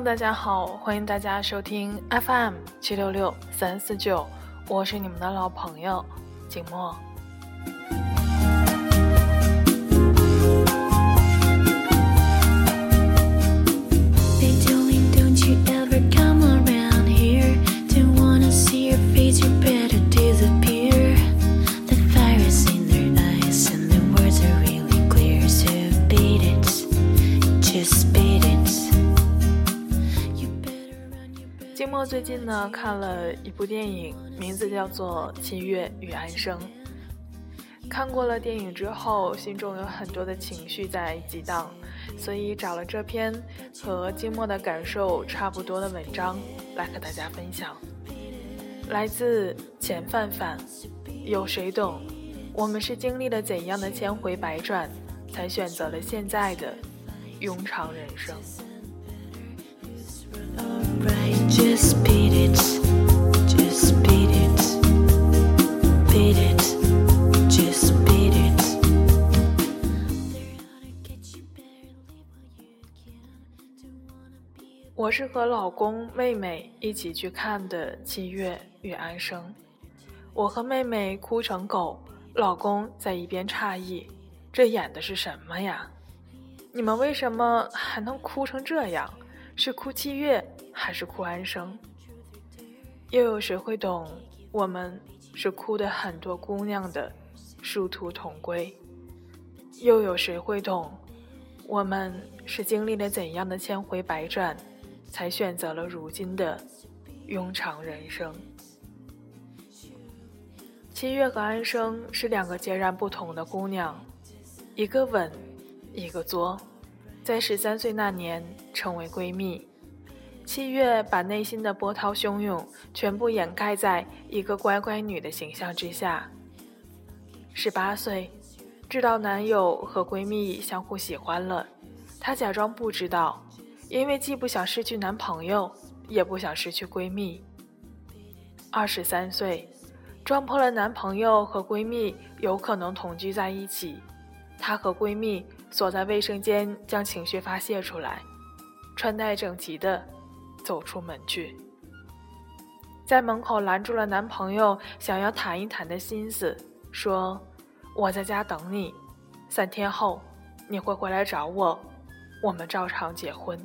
大家好，欢迎大家收听 FM 七六六三四九，我是你们的老朋友景墨。最近呢看了一部电影，名字叫做《七月与安生》。看过了电影之后，心中有很多的情绪在激荡，所以找了这篇和静默的感受差不多的文章来和大家分享。来自钱范范，有谁懂？我们是经历了怎样的千回百转，才选择了现在的庸常人生？我是和老公、妹妹一起去看的《七月与安生》，我和妹妹哭成狗，老公在一边诧异：“这演的是什么呀？你们为什么还能哭成这样？是哭七月？”还是哭安生，又有谁会懂？我们是哭的很多姑娘的殊途同归，又有谁会懂？我们是经历了怎样的千回百转，才选择了如今的庸常人生？七月和安生是两个截然不同的姑娘，一个稳，一个作，在十三岁那年成为闺蜜。七月把内心的波涛汹涌全部掩盖在一个乖乖女的形象之下。十八岁，知道男友和闺蜜相互喜欢了，她假装不知道，因为既不想失去男朋友，也不想失去闺蜜。二十三岁，撞破了男朋友和闺蜜有可能同居在一起，她和闺蜜锁在卫生间将情绪发泄出来，穿戴整齐的。走出门去，在门口拦住了男朋友想要谈一谈的心思，说：“我在家等你，三天后你会回来找我，我们照常结婚。”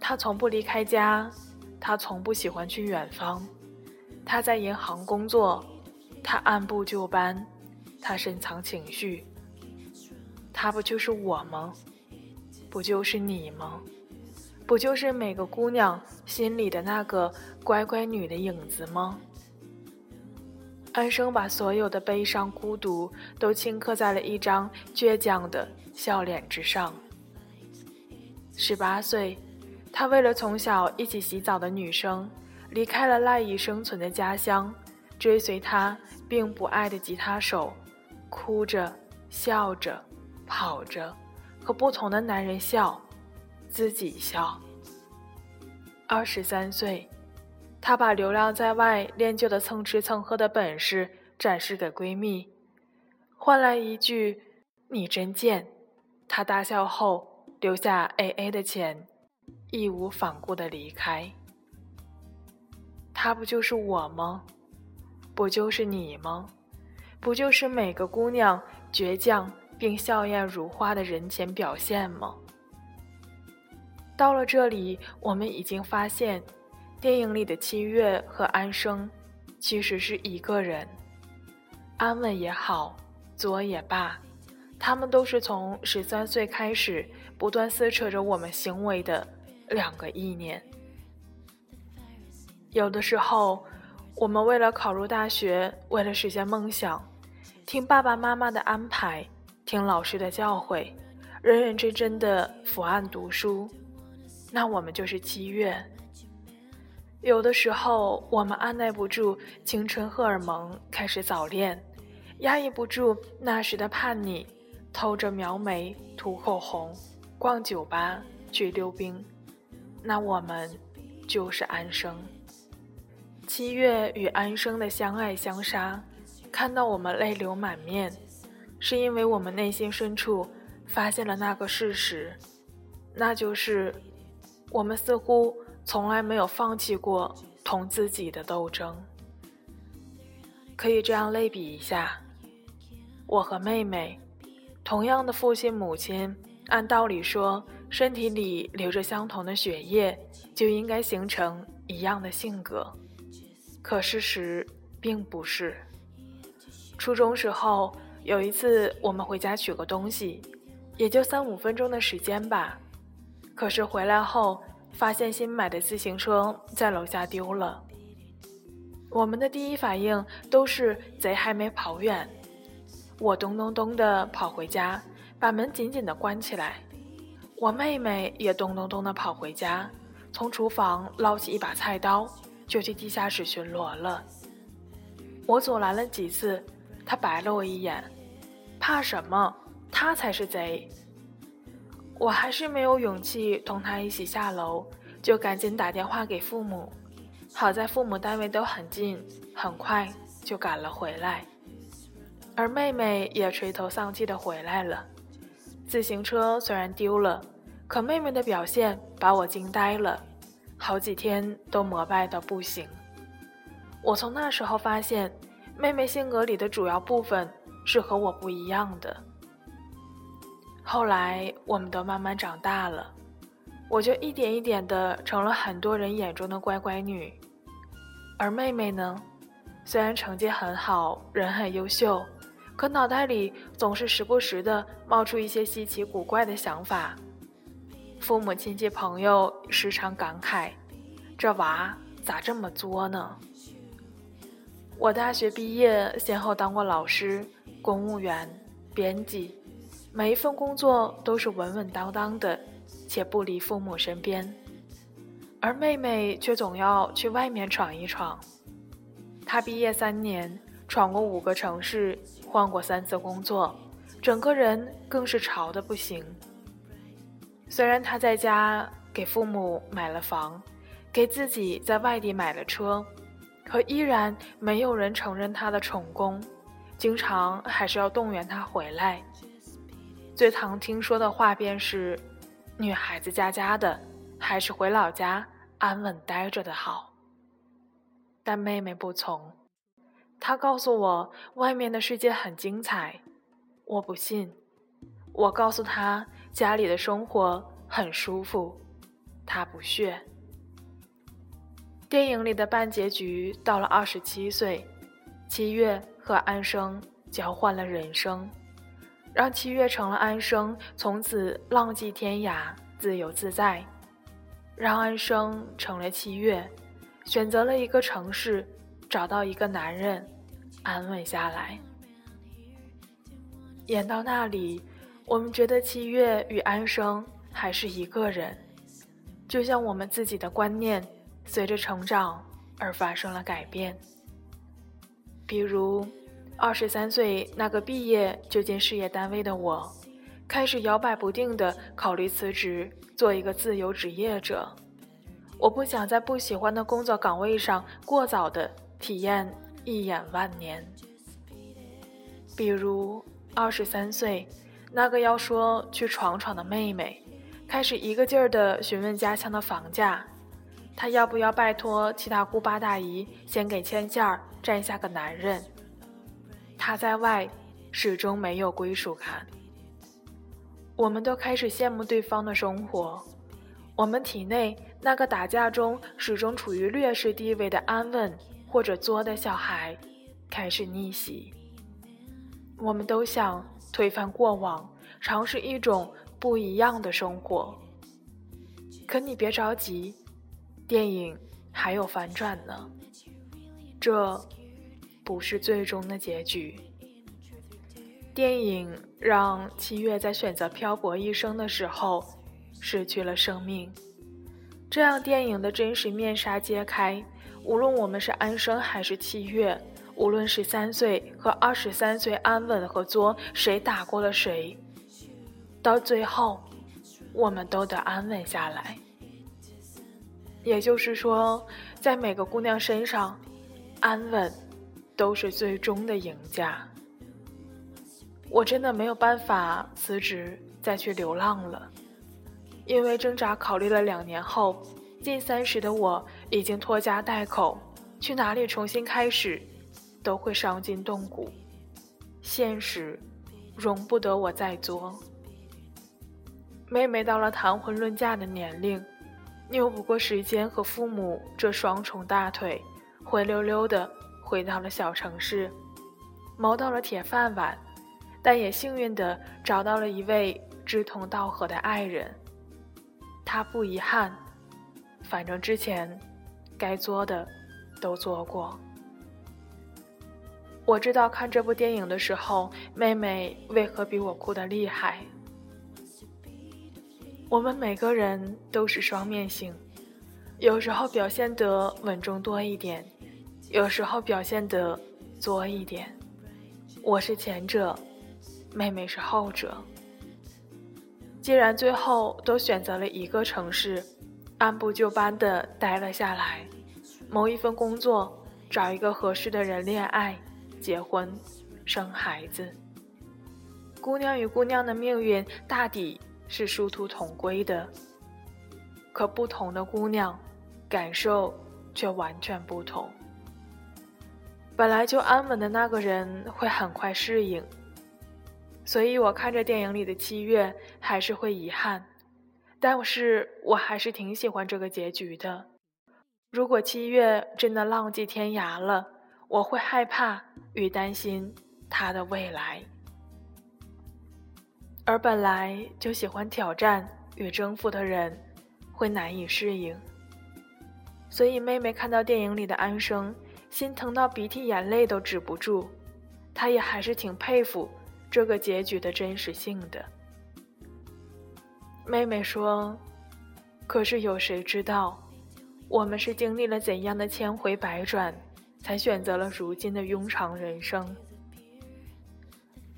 他从不离开家，他从不喜欢去远方，他在银行工作，他按部就班，他深藏情绪，他不就是我吗？不就是你吗？不就是每个姑娘心里的那个乖乖女的影子吗？安生把所有的悲伤、孤独都顷刻在了一张倔强的笑脸之上。十八岁，她为了从小一起洗澡的女生，离开了赖以生存的家乡，追随她并不爱的吉他手，哭着、笑着、跑着，和不同的男人笑。自己笑。二十三岁，她把流浪在外练就的蹭吃蹭喝的本事展示给闺蜜，换来一句“你真贱”。她大笑后，留下 A A 的钱，义无反顾的离开。他不就是我吗？不就是你吗？不就是每个姑娘倔强并笑靥如花的人前表现吗？到了这里，我们已经发现，电影里的七月和安生，其实是一个人。安稳也好，作也罢，他们都是从十三岁开始，不断撕扯着我们行为的两个意念。有的时候，我们为了考入大学，为了实现梦想，听爸爸妈妈的安排，听老师的教诲，认认真真的伏案读书。那我们就是七月。有的时候，我们按耐不住青春荷尔蒙，开始早恋；压抑不住那时的叛逆，偷着描眉、涂口红、逛酒吧、去溜冰。那我们就是安生。七月与安生的相爱相杀，看到我们泪流满面，是因为我们内心深处发现了那个事实，那就是。我们似乎从来没有放弃过同自己的斗争。可以这样类比一下，我和妹妹，同样的父亲母亲，按道理说，身体里流着相同的血液，就应该形成一样的性格。可事实并不是。初中时候有一次，我们回家取个东西，也就三五分钟的时间吧。可是回来后，发现新买的自行车在楼下丢了。我们的第一反应都是贼还没跑远，我咚咚咚的跑回家，把门紧紧的关起来。我妹妹也咚咚咚的跑回家，从厨房捞起一把菜刀。就去地下室巡逻了。我阻拦了几次，他白了我一眼，怕什么？他才是贼。我还是没有勇气同他一起下楼，就赶紧打电话给父母。好在父母单位都很近，很快就赶了回来。而妹妹也垂头丧气的回来了。自行车虽然丢了，可妹妹的表现把我惊呆了。好几天都膜拜到不行。我从那时候发现，妹妹性格里的主要部分是和我不一样的。后来我们都慢慢长大了，我就一点一点的成了很多人眼中的乖乖女。而妹妹呢，虽然成绩很好，人很优秀，可脑袋里总是时不时的冒出一些稀奇古怪的想法。父母亲戚朋友时常感慨：“这娃咋这么作呢？”我大学毕业，先后当过老师、公务员、编辑，每一份工作都是稳稳当当的，且不离父母身边。而妹妹却总要去外面闯一闯。她毕业三年，闯过五个城市，换过三次工作，整个人更是潮的不行。虽然他在家给父母买了房，给自己在外地买了车，可依然没有人承认他的宠功，经常还是要动员他回来。最常听说的话便是：“女孩子家家的，还是回老家安稳待着的好。”但妹妹不从，她告诉我外面的世界很精彩，我不信。我告诉她。家里的生活很舒服，他不屑。电影里的半结局到了二十七岁，七月和安生交换了人生，让七月成了安生，从此浪迹天涯，自由自在；让安生成了七月，选择了一个城市，找到一个男人，安稳下来。演到那里。我们觉得七月与安生还是一个人，就像我们自己的观念随着成长而发生了改变。比如，二十三岁那个毕业就进事业单位的我，开始摇摆不定地考虑辞职，做一个自由职业者。我不想在不喜欢的工作岗位上过早地体验一眼万年。比如，二十三岁。那个要说去闯闯的妹妹，开始一个劲儿地询问家乡的房价，她要不要拜托七大姑八大姨先给牵线儿，占下个男人。她在外始终没有归属感。我们都开始羡慕对方的生活，我们体内那个打架中始终处于劣势地位的安稳或者作的小孩，开始逆袭。我们都想。推翻过往，尝试一种不一样的生活。可你别着急，电影还有反转呢。这不是最终的结局。电影让七月在选择漂泊一生的时候失去了生命，这样电影的真实面纱揭开。无论我们是安生还是七月。无论是三岁和二十三岁，安稳和作，谁打过了谁？到最后，我们都得安稳下来。也就是说，在每个姑娘身上，安稳都是最终的赢家。我真的没有办法辞职再去流浪了。因为挣扎考虑了两年后，近三十的我已经拖家带口，去哪里重新开始，都会伤筋动骨。现实容不得我再作。妹妹到了谈婚论嫁的年龄，拗不过时间和父母这双重大腿，灰溜溜的回到了小城市，谋到了铁饭碗，但也幸运的找到了一位志同道合的爱人。他不遗憾，反正之前该做的都做过。我知道看这部电影的时候，妹妹为何比我哭得厉害。我们每个人都是双面性，有时候表现得稳重多一点，有时候表现得作一点。我是前者，妹妹是后者。既然最后都选择了一个城市，按部就班地待了下来，谋一份工作，找一个合适的人恋爱、结婚、生孩子。姑娘与姑娘的命运大抵。是殊途同归的，可不同的姑娘，感受却完全不同。本来就安稳的那个人会很快适应，所以我看着电影里的七月还是会遗憾，但是我还是挺喜欢这个结局的。如果七月真的浪迹天涯了，我会害怕与担心他的未来。而本来就喜欢挑战与征服的人，会难以适应。所以妹妹看到电影里的安生，心疼到鼻涕眼泪都止不住。她也还是挺佩服这个结局的真实性的。妹妹说：“可是有谁知道，我们是经历了怎样的千回百转，才选择了如今的庸常人生？”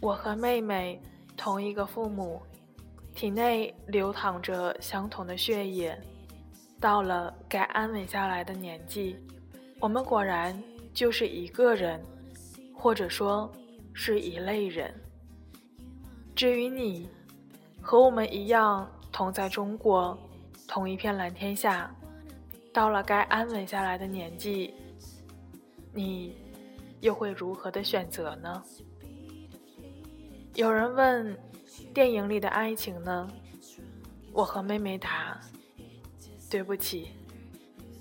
我和妹妹。同一个父母，体内流淌着相同的血液，到了该安稳下来的年纪，我们果然就是一个人，或者说是一类人。至于你，和我们一样同在中国，同一片蓝天下，到了该安稳下来的年纪，你又会如何的选择呢？有人问：“电影里的爱情呢？”我和妹妹答：“对不起，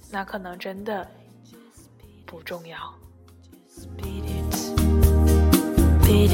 那可能真的不重要。” They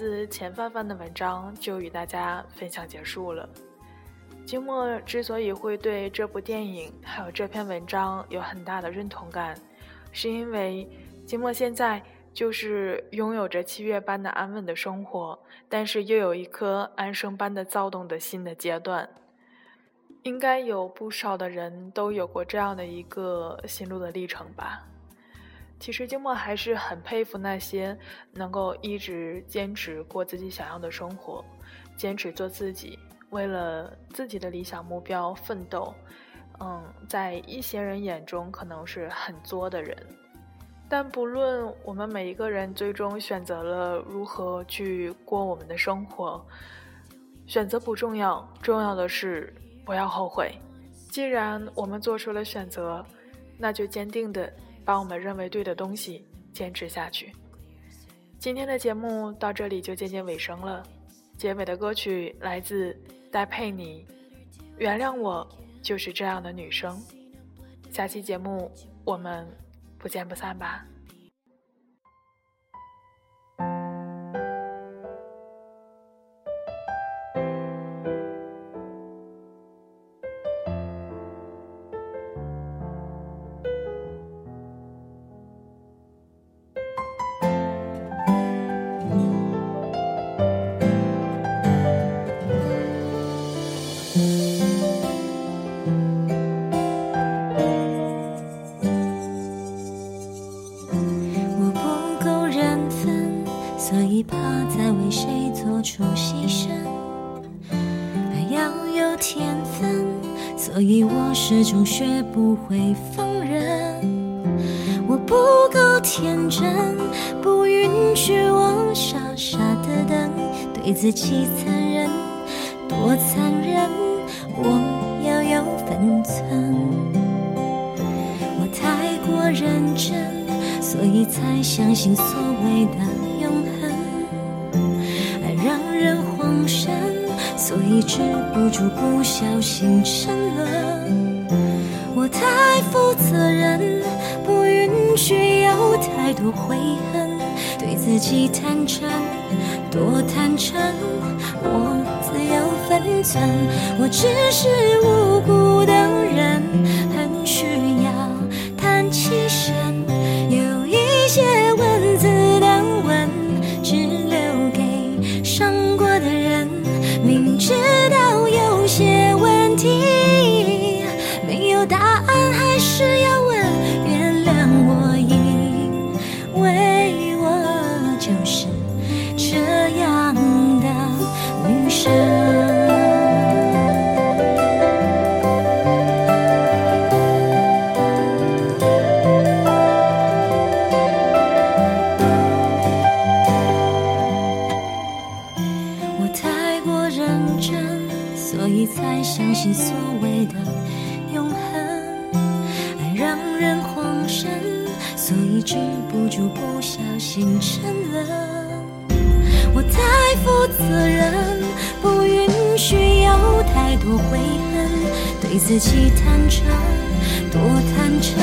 自钱范范的文章就与大家分享结束了。金墨之所以会对这部电影还有这篇文章有很大的认同感，是因为金墨现在就是拥有着七月般的安稳的生活，但是又有一颗安生般的躁动的心的阶段。应该有不少的人都有过这样的一个心路的历程吧。其实金默还是很佩服那些能够一直坚持过自己想要的生活，坚持做自己。为了自己的理想目标奋斗，嗯，在一些人眼中可能是很作的人，但不论我们每一个人最终选择了如何去过我们的生活，选择不重要，重要的是不要后悔。既然我们做出了选择，那就坚定的把我们认为对的东西坚持下去。今天的节目到这里就渐渐尾声了，结尾的歌曲来自。戴佩妮，原谅我就是这样的女生。下期节目我们不见不散吧。会放任，我不够天真，不允许我傻傻的等，对自己残忍，多残忍，我要有分寸。我太过认真，所以才相信所谓的永恒，爱让人慌神。所以止不住，不小心沉沦。负责任，不允许有太多悔恨。对自己坦诚，多坦诚，我自有分寸。我只是无辜的人，所谓的永恒，爱让人慌神，所以止不住，不小心沉沦。我太负责任，不允许有太多悔恨，对自己坦诚，多坦诚，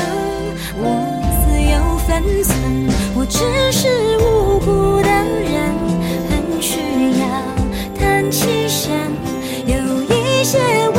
我自有分寸。我只是无辜的人，很需要叹气声，些。